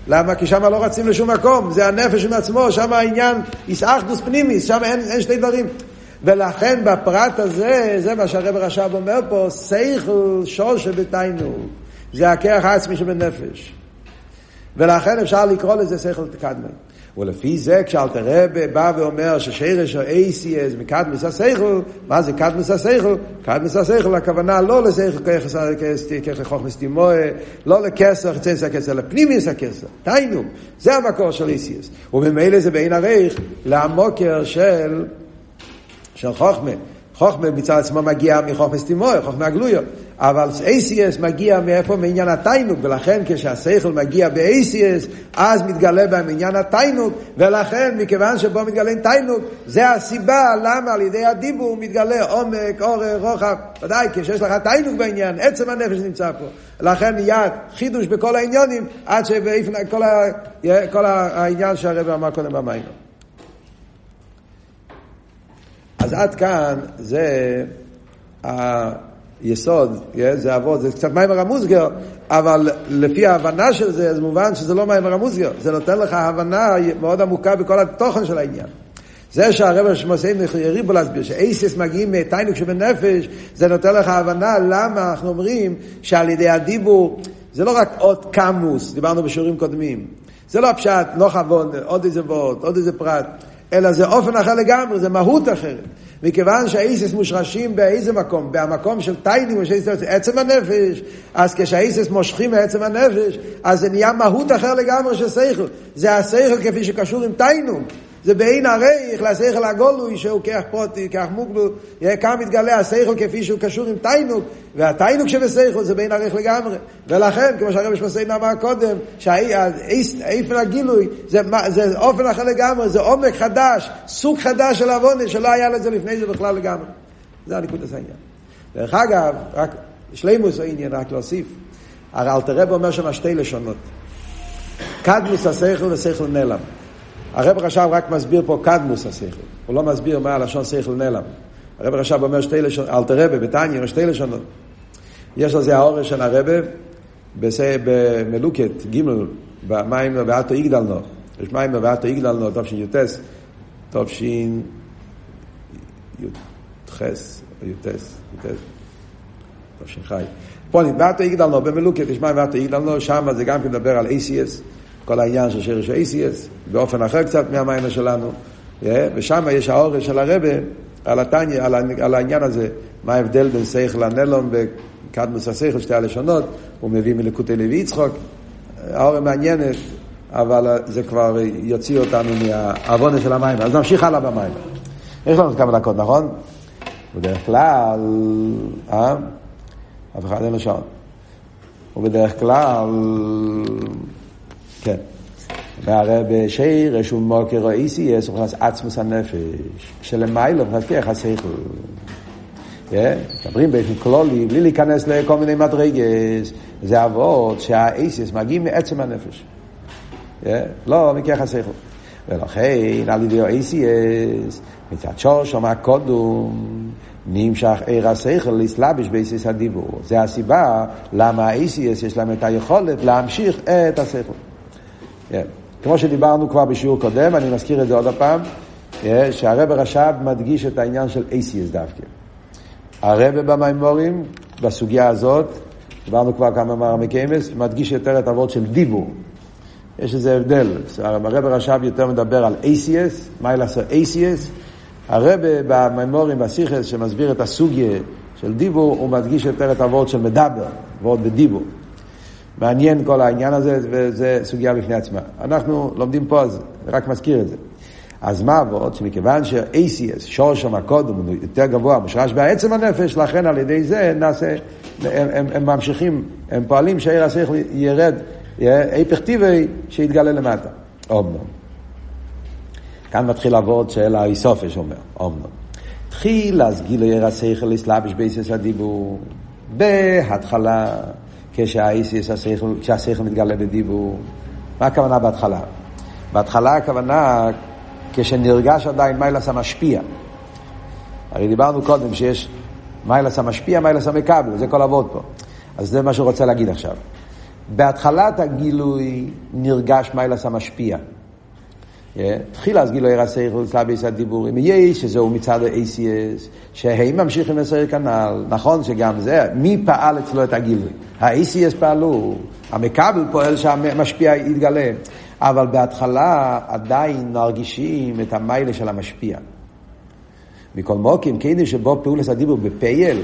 למה? כי שם לא רצים לשום מקום, זה הנפש עם עצמו, שם העניין איסאחדוס פנימיס, שם אין, אין שתי דברים. ולכן בפרט הזה, זה מה שהרב רש"ב אומר פה, סייכל שור שבתיינו, זה הכרך העצמי שבנפש. ולכן אפשר לקרוא לזה סייכל תקדמי. ולפי זה כשאלתר רבי בא ואומר ששרש האייסיאס מקדמס השכל, מה זה קדמס השכל? קדמס השכל, הכוונה לא לשכל כחוכמס תימוה, לא לכסר, חצי הכסר, אלא פנימיס הכסר, תיינו, זה המקור של אייסיאס. וממילא זה בעין ערך למוקר של, של חוכמה. חוכמה מצד עצמו מגיע מחוכמה סתימוי, חוכמה גלויו. אבל ACS מגיע מאיפה? מעניין התיינוק, ולכן כשהשכל מגיע ב-ACS, אז מתגלה בהם עניין התיינוק, ולכן מכיוון שבו מתגלה תיינוק, זה הסיבה למה על ידי הדיבור מתגלה עומק, אורך, רוחב. ודאי, כשיש לך תיינוק בעניין, עצם הנפש נמצא פה. לכן נהיה חידוש בכל העניונים, עד שבאיפן, כל, ה, כל העניין שהרב אמר קודם במים. אז עד כאן זה היסוד, זה אבות, זה קצת מיימר המוסגר, אבל לפי ההבנה של זה, זה מובן שזה לא מיימר המוסגר, זה נותן לך הבנה מאוד עמוקה בכל התוכן של העניין. זה שהרב שמוסעים יריבו להסביר שאייסס מגיעים מתיינוק שבנפש, זה נותן לך הבנה למה אנחנו אומרים שעל ידי הדיבור זה לא רק עוד קמוס, דיברנו בשיעורים קודמים. זה לא הפשט, לא חבון, עוד איזה וורט, עוד איזה פרט. אלא זה אופן אחר לגמרי, זה מהות אחרת. מכיוון שהאיסס מושרשים באיזה מקום? במקום של טיינים, עצם הנפש. אז כשהאיסס מושכים מעצם הנפש, אז זה נהיה מהות אחר לגמרי של שכל. זה השכל כפי שקשור עם טיינים. זה בעין הרייך לשכל הגולוי שהוא כך פרוטי, כך מוגלו, כאן מתגלה השכל כפי שהוא קשור עם תיינוק, והתיינוק שבשכל זה בעין הרייך לגמרי. ולכן, כמו שהרבי שמסיין אמר קודם, שאיפן הגילוי זה, זה אופן אחר לגמרי, זה עומק חדש, סוג חדש של עוונה, שלא היה לזה לפני זה בכלל לגמרי. זה הנקוד העניין. דרך אגב, רק שלימוס העניין, רק להוסיף, הרי אלתר אומר שם שתי לשונות. קדמוס השכל ושכל נעלם. הרב רש"ב רק מסביר פה קדמוס השכל, הוא לא מסביר מה הלשון שכל נעלם. הרב רש"ב אומר שתי לשונות, אלתר רבה בתניא, שתי לשונות. יש לזה האורש של הרבה במלוקת ג' במים ואתו יגדלנו. יש מים ואתו יגדלנו, תשי"ט, תשי"ח או י"ט, י"ט, תש"ח. פה ואתו יגדלנו, במלוקת יש מים ואתו יגדלנו, שם זה גם כן מדבר על ACS. כל העניין של שרש אייסיאס, באופן אחר קצת מהמיינה שלנו, ושם יש האורש של הרבה על, התניא, על, על העניין הזה, מה ההבדל בין שכל הנלום וקדמוס השכל, שתי הלשונות, הוא מביא מלקוטי לוי יצחוק, האורש מעניינת, אבל זה כבר יוציא אותנו מהעוונה של המים. אז נמשיך הלאה במים. יש לנו כמה דקות, נכון? בדרך כלל, אה? אף אחד אין לו שעון. ובדרך כלל, כן. והרי בשרש ומוקר איסיאס הוא נכנס עצמוס הנפש, שלמיילא נכנס ככה השכל. מדברים באופן כלולי, בלי להיכנס לכל מיני מדרגס, זה אבות שהאיסיאס מגיעים מעצם הנפש. לא מכך השכל. ולכן על ידי האיסיאס, מצד שורשום הקודום, נמשך עיר השכל להסלבש באיסיס הדיבור. זה הסיבה למה האיסיאס יש להם את היכולת להמשיך את השכל. כן. כמו שדיברנו כבר בשיעור קודם, אני מזכיר את זה עוד הפעם, כן, שהרב רש"ב מדגיש את העניין של אייסיאס דווקא. הרב במימורים, בסוגיה הזאת, דיברנו כבר כמה מאמרי קיימס, מדגיש יותר את הוורד של דיבור. יש איזה הבדל. הרב רש"ב יותר מדבר על אייסיאס, מה לעשות אייסיאס. הרב במימורים, בסיכס, שמסביר את הסוגיה של דיבור, הוא מדגיש יותר את הוורד של מדבר, וורד בדיבור. מעניין כל העניין הזה, וזה סוגיה בפני עצמה. אנחנו לומדים פה, אז רק מזכיר את זה. אז מה עבוד? שמכיוון ש-ACS, שור שם הקודם, הוא יותר גבוה, מושרש בעצם הנפש, לכן על ידי זה נעשה, הם, הם, הם ממשיכים, הם פועלים שהעיר השכל ירד, היפך טבעי, שיתגלה למטה. אומנום. כאן מתחיל לעבוד של האיסופש אומר, אומנום. התחלת התגלות אור השכל להתלבש באותיות הדיבור. בהתחלה כשהאותיות, כשהשכל מתגלה בדיבור. מה הכוונה בהתחלה? בהתחלה הכוונה כשנרגש עדיין מעלת המשפיע. הרי דיברנו קודם שיש מעלת המשפיע, מעלת המקבל, זה כל עבודת פה. אז זה מה שהוא רוצה להגיד עכשיו. בהתחלת הגילוי נרגש מעלת המשפיע. תחילה אז גילו ירא סייכל סלאביס הדיבורים. יש שזהו מצד ה-ACS, שהם ממשיכים לסייל כנ"ל. נכון שגם זה, מי פעל אצלו את הגילוי? ה-ACS פעלו, המקבל פועל שהמשפיע יתגלה. אבל בהתחלה עדיין מרגישים את המיילה של המשפיע. מכל מוקים, כאילו שבו פעולת הדיבור בפייל,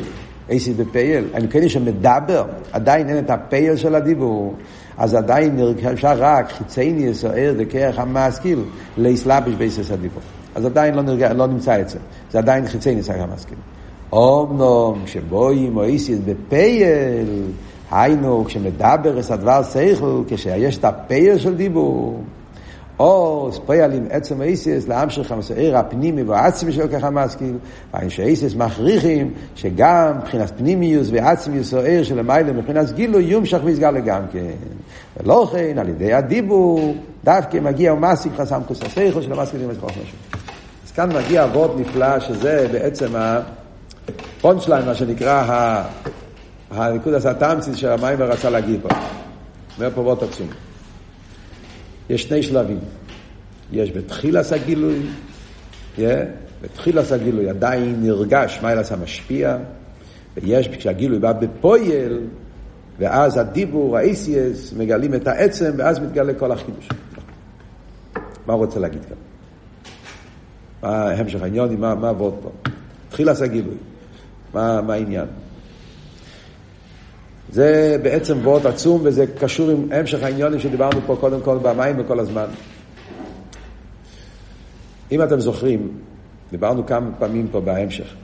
אייסיס בפייל, אני כאילו שמדבר, עדיין אין את הפייל של הדיבור. אז עדיין אפשר רק חיצייני יסוער דקרח המשכיל להסלבש בייסס הדיבור. אז עדיין לא, נרגע, לא נמצא את זה. עדיין חיצייני יסוער המשכיל. אומנום כשבואים או איסיס בפייל, היינו כשמדבר את הדבר שכל, כשיש את הפייל של דיבור. או פועלים עצם האיסיס להמשך המסעיר הפנימי והעצמי של ככה משכיל, ואין שהאיסיס מכריחים שגם מבחינת פנימיוס ועצמיוס או עיר שלמעלה מבחינת גילוי יומשך ויסגל גם כן. ולא כן, על ידי הדיבור, דווקא מגיע ומסיק חסם כוס הסייכו של המסכיל עם הזכוח משהו. אז כאן מגיע אבות נפלא שזה בעצם הפונצ'ליין, מה שנקרא הניקוד עשה תמצית של המים ורצה להגיד פה. אומר פה אבות עצום. יש שני שלבים. יש בתחילת הגילוי, yeah, בתחילת הגילוי עדיין נרגש מה אלא משפיע, ויש כשהגילוי בא בפויל, ואז הדיבור, האיסיאס, מגלים את העצם, ואז מתגלה כל החידוש. מה הוא רוצה להגיד כאן? מה המשך העניון, מה, מה עבוד פה? תחילס הגילוי. מה, מה העניין? זה בעצם וורט עצום וזה קשור עם המשך העניונים שדיברנו פה קודם כל במים וכל הזמן. אם אתם זוכרים, דיברנו כמה פעמים פה בהמשך,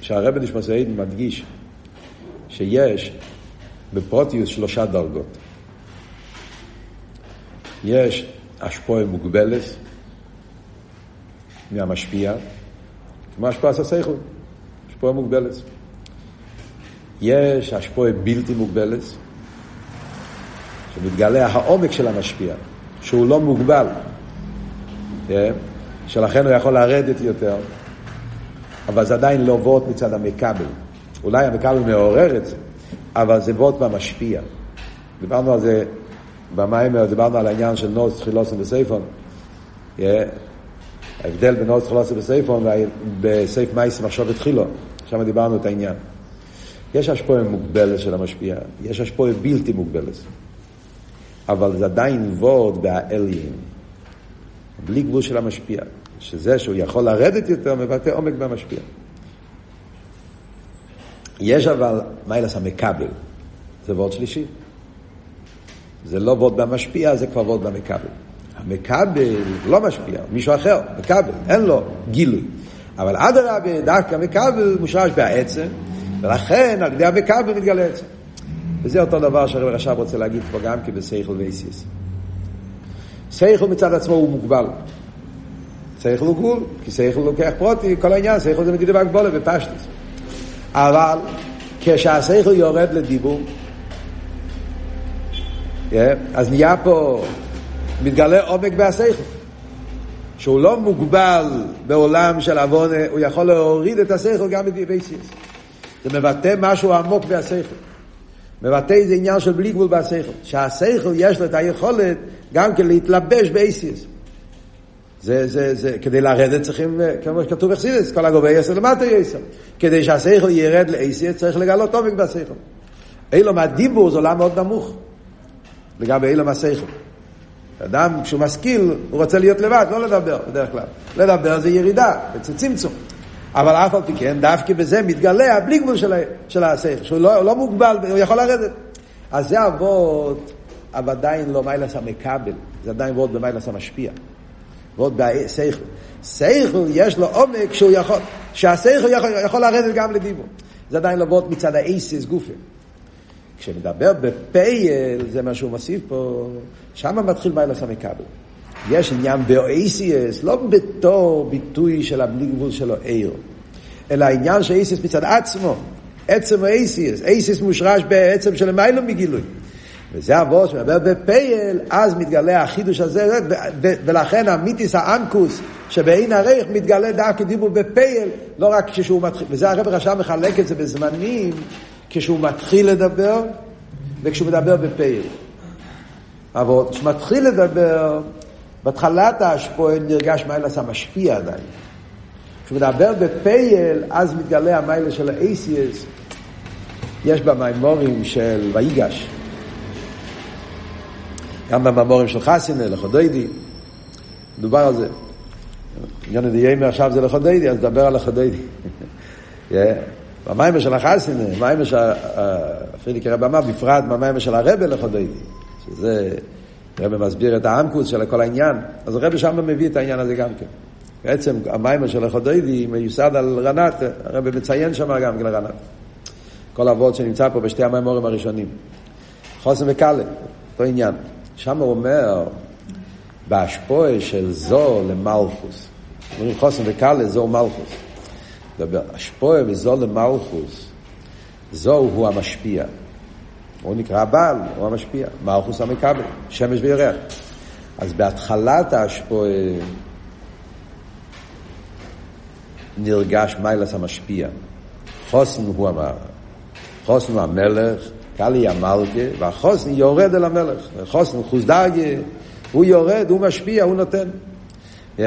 שהרבן נשמעאל מדגיש שיש בפרוטיוס שלושה דרגות. יש השפועה מוגבלת מהמשפיע, כמו השפעה הססייכות, השפועה מוגבלת. יש השפועה בלתי מוגבלת, שמתגלה העומק של המשפיע, שהוא לא מוגבל? שלכן הוא יכול לרדת יותר, אבל זה עדיין לא וורט מצד המכבל. אולי המכבל מעורר את זה, אבל זה וורט במשפיע. דיברנו על זה במיימר, דיברנו על העניין של נוס תחילוסן בסייפון. ההבדל בין נוס תחילוסן בסייפון בסייף מייס מחשוב התחילו. שם דיברנו את העניין. יש השפועה מוגבלת של המשפיע, יש השפועה בלתי מוגבלת. אבל זה עדיין וורד באליין, בלי גבול של המשפיע. שזה שהוא יכול לרדת יותר מבטא עומק במשפיע. יש אבל מיילס המקבל, זה וורד שלישי. זה לא וורד במשפיע, זה כבר וורד במקבל. המקבל לא משפיע, מישהו אחר, מקבל, אין לו גילוי. אבל אדרבה, דווקא מקבל מושרש בעצם, ולכן על ידי המקבל מתגלה עצם. וזה אותו דבר שהרב רש"ב רוצה להגיד פה גם כי בסייכל ואיסיס. סייכל מצד עצמו הוא מוגבל. סייכל הוא גבול, כי סייכל לוקח פרוטי, כל העניין, סייכל זה מגידי בהגבולה בפשטוס. אבל כשהסייכל יורד לדיבור, yeah, אז נהיה פה, מתגלה עומק בהסייכל. שהוא לא מוגבל בעולם של עשיה, הוא יכול להוריד את השכל גם באותיות. זה מבטא משהו עמוק בהשכל. מבטא איזה עניין של בלי גבול בהשכל. שהשכל יש לו את היכולת גם כן להתלבש בייסיס. זה, זה, זה, כדי לרדת צריכים, כמו שכתוב בחסידות, כל הגבוה יותר למטה יותר. כדי שהשכל ירד לאותיות צריך לגלות עומק בשכל. עולם הדיבור זה עולם מאוד נמוך, לגבי עולם השכל. אדם, כשהוא משכיל, הוא רוצה להיות לבד, לא לדבר בדרך כלל. לדבר זה ירידה, זה צמצום. אבל אף על פי כן, דווקא בזה מתגלה הבלי גבול של, של השכל, שהוא לא, לא מוגבל, הוא יכול לרדת. אז זה אבות, אבל עדיין לא מיילס המקבל, זה עדיין אבות במיילס המשפיע. ועוד בשכל. שכל יש לו עומק שהוא יכול, שהשכל יכול, יכול לרדת גם לדיבור. זה עדיין לא מצד האייסיס גופה. כשמדבר בפייל, זה מה שהוא מוסיף פה, שם מתחיל מיילס המקבל. יש עניין באייסיס, לא בתור ביטוי של הבלי גבול שלו עיר, אלא העניין של אייסיס מצד עצמו, עצם האייסיס, אייסיס מושרש בעצם של מיילו מגילוי. וזה אבות שמדבר בפייל, אז מתגלה החידוש הזה, ולכן המיתיס האנקוס שבעין הריח מתגלה דווקא דיבור בפייל, לא רק כשהוא מתחיל, וזה הרב רשם מחלק את זה בזמנים, כשהוא מתחיל לדבר וכשהוא מדבר בפייל. אבל כשהוא מתחיל לדבר, בהתחלת ההשפועה נרגש מיילס המשפיע עדיין. כשהוא מדבר בפייל, אז מתגלה המיילה של האייסיאס, יש במימורים של ויגש. גם במאמורים של חסינה, לחודיידי, מדובר על זה. עניין דיימי עכשיו זה לחודיידי, אז נדבר על לחודיידי. *laughs* במיימר של החסינה, במיימר של פרידיק הרב אמר, בפרט במיימר של הרבה לחודיידי, שזה, הרב מסביר את העמקוס של כל העניין, אז הרב שם מביא את העניין הזה גם כן. בעצם המיימר של לחודיידי מיוסד על רנת, הרב מציין שם גם כן רנת. כל אבות שנמצא פה בשתי המיימורים הראשונים. חוסן וקאלה, אותו עניין. שם הוא אומר, בהשפועה של זו למלכוס. אומרים חוסן וקל לזו מלכוס. השפועה מזו למלכוס, זו הוא המשפיע. הוא נקרא הבעל, הוא המשפיע. מלכוס המקבל, שמש וירח. אז בהתחלת ההשפועה נרגש מיילס המשפיע. חוסן הוא אמר. חוסן הוא המלך, קלי המלכה, והחוסן יורד אל המלך. חוסן חוסדגיה, הוא יורד, הוא משפיע, הוא נותן. Yeah?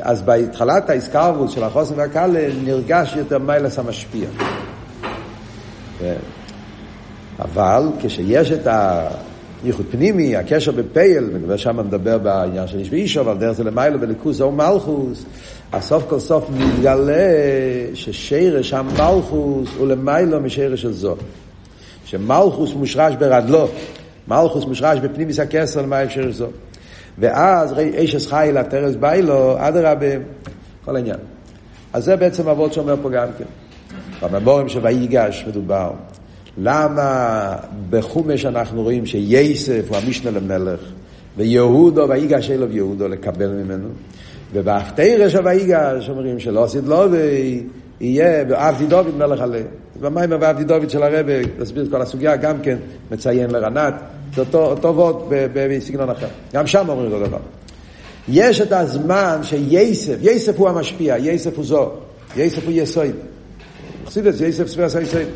אז בהתחלת ההזכרות של החוסן והקלה נרגש יותר מיילס המשפיע. Yeah. אבל כשיש את הייחוד פנימי, הקשר בפייל, ושם מדבר בעניין של איש ואישו, אבל דרך זה למיילו בליכוס או מלכוס, אז סוף כל סוף מתגלה ששרש המלכוס הוא למיילו משרש של זו. שמלכוס מושרש ברדלו, מלכוס מושרש בפנימיס הכסר למיילו שרש זו. ואז אשס חי לטרס ביילו, אדרבה, כל העניין. אז זה בעצם אבות שאומר פה גם כן. בממורים של ויגש מדובר. למה בחומש אנחנו רואים שייסף הוא המשנה למלך, ויהודו ויגש אליו יהודו לקבל ממנו, ובאחתרש הוויגש אומרים שלא עשית לו ויהיה ועבדי דוד מלך עליה. במים ועבדי דוד של הרבה, להסביר את כל הסוגיה, גם כן מציין לרנת, זה אותו, אותו ווד בסגנון אחר. גם שם אומרים אותו דבר. יש את הזמן שייסף, ייסף הוא המשפיע, ייסף הוא זו, ייסף הוא יסויד. חסידס, ייסף ספירס היסויד.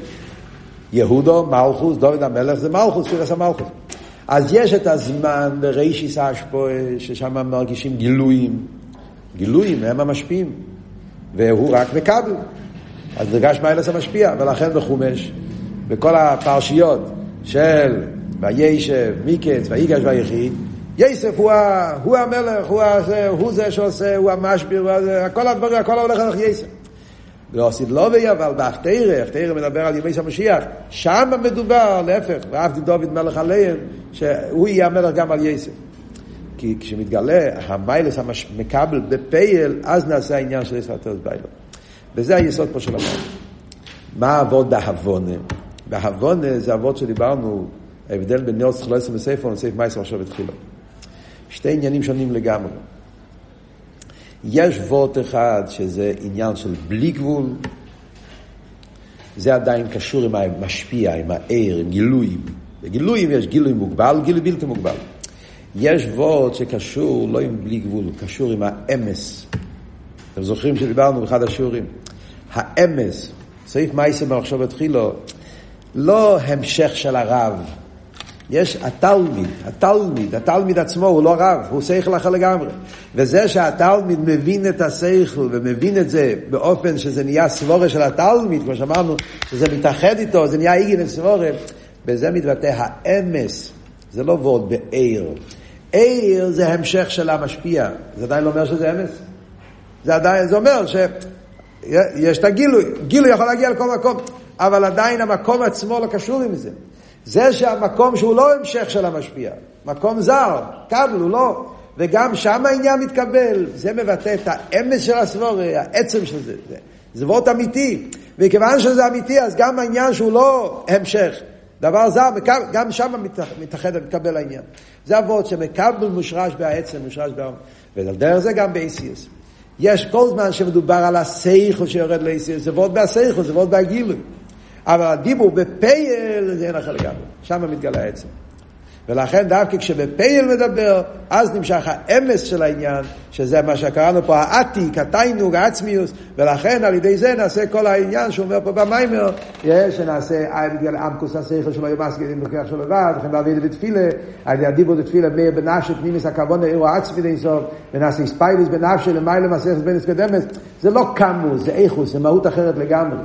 יהודו, מלכוס, דוד המלך זה מלכוס, ספירס המלכוס. אז יש את הזמן ברישיס האשפויה, ששם מרגישים גילויים. גילויים הם המשפיעים, והוא רק מקבל. אז דרגש מיילס המשפיע, ולכן בחומש, בכל הפרשיות של וישב, מיקץ, ויגש ויחיד, יסף הוא, הוא המלך, הוא, הזה, הוא זה שעושה, הוא המשביר, כל הדברים, הכל הולך על יסף. לא עשית לא וי, אבל באחתירה, אחתירה מדבר על ימי המשיח, שם מדובר, להפך, ואהבתי דוד מלך עליהם, שהוא יהיה המלך גם על יסף. כי כשמתגלה המיילס המקבל בפייל, אז נעשה העניין של ישראל תרס ביילו. וזה היסוד פה של המיילס. מה אבות בהבונה? בהבונה זה אבות שדיברנו, ההבדל בין נרץ חלוסם וספר לסעיף מייסר עכשיו התחילו. שתי עניינים שונים לגמרי. יש וורט אחד שזה עניין של בלי גבול, זה עדיין קשור עם המשפיע, עם העיר, עם גילויים. בגילויים יש גילוי מוגבל, גילוי בלתי מוגבל. יש וורט שקשור לא עם בלי גבול, קשור עם האמס. אתם זוכרים שדיברנו באחד השיעורים? האמס, סעיף מייסר במחשב התחילו, לא המשך של הרב. יש התלמיד, התלמיד, התלמיד עצמו הוא לא רב, הוא שכל אחר לגמרי. וזה שהתלמיד מבין את השכל ומבין את זה באופן שזה נהיה סבורה של התלמיד, כמו שאמרנו, שזה מתאחד איתו, זה נהיה איגן סבורה, בזה מתבטא האמס, זה לא וורד בעיר. עיר זה המשך של המשפיע. זה עדיין לא אומר שזה אמס. זה עדיין, זה אומר שיש את הגילוי. גילוי יכול להגיע לכל מקום, אבל עדיין המקום עצמו לא קשור עם זה. זה שהמקום שהוא לא המשך של המשפיע, מקום זר, כבל הוא לא, וגם שם העניין מתקבל, זה מבטא את האמס של הסבורי, העצם של זה. זה, וורט אמיתי, וכיוון שזה אמיתי, אז גם העניין שהוא לא המשך, דבר זר, גם שם מתאחד ומתקבל העניין. זה אבות שמקבל מושרש בעצם, מושרש בעם. ועל דרך זה גם ב-ACS. יש כל זמן שמדובר על הסייכל שיורד ל-ACS, זה וורט בהסייכל, זה וורט בהגילוי. אבל הדיבור בפייל זה אין אחר לגמרי, שם מתגלה העצם. ולכן דווקא כשבפייל מדבר, אז נמשך האמס של העניין, שזה מה שקראנו פה, העתיק, התיינוג, העצמיוס, ולכן על ידי זה נעשה כל העניין שהוא אומר פה במיימר, שנעשה בגלל עמקוס השכל שלו יומס גדים בכך שלו לבד, וכן בעביד בתפילה, על ידי הדיבור בתפילה, מאיר בנפשי פנימיס הכוונה עירו עצמי די סוף, ונעשה ספייליס בנפשי למעלה מסכת בין אסקדמס, זה לא כמוס, זה איכוס, זה מהות אחרת לגמרי.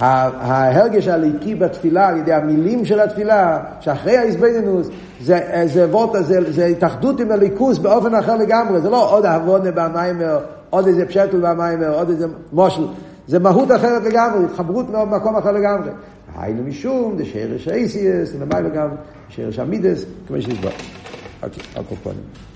ההרגש הליקי בתפילה, על ידי המילים של התפילה, שאחרי ההזבנינוס, זה, זה, זה, זה, זה התאחדות עם הליכוס באופן אחר לגמרי, זה לא עוד אהבונה במיימר, עוד איזה פשטל במיימר, עוד איזה מושל, זה מהות אחרת לגמרי, התחברות במקום אחר לגמרי. היינו משום, זה שרש האיסיאס, למעלה גם שרש המידס, כמו שהסבר. אוקיי, על קופונים.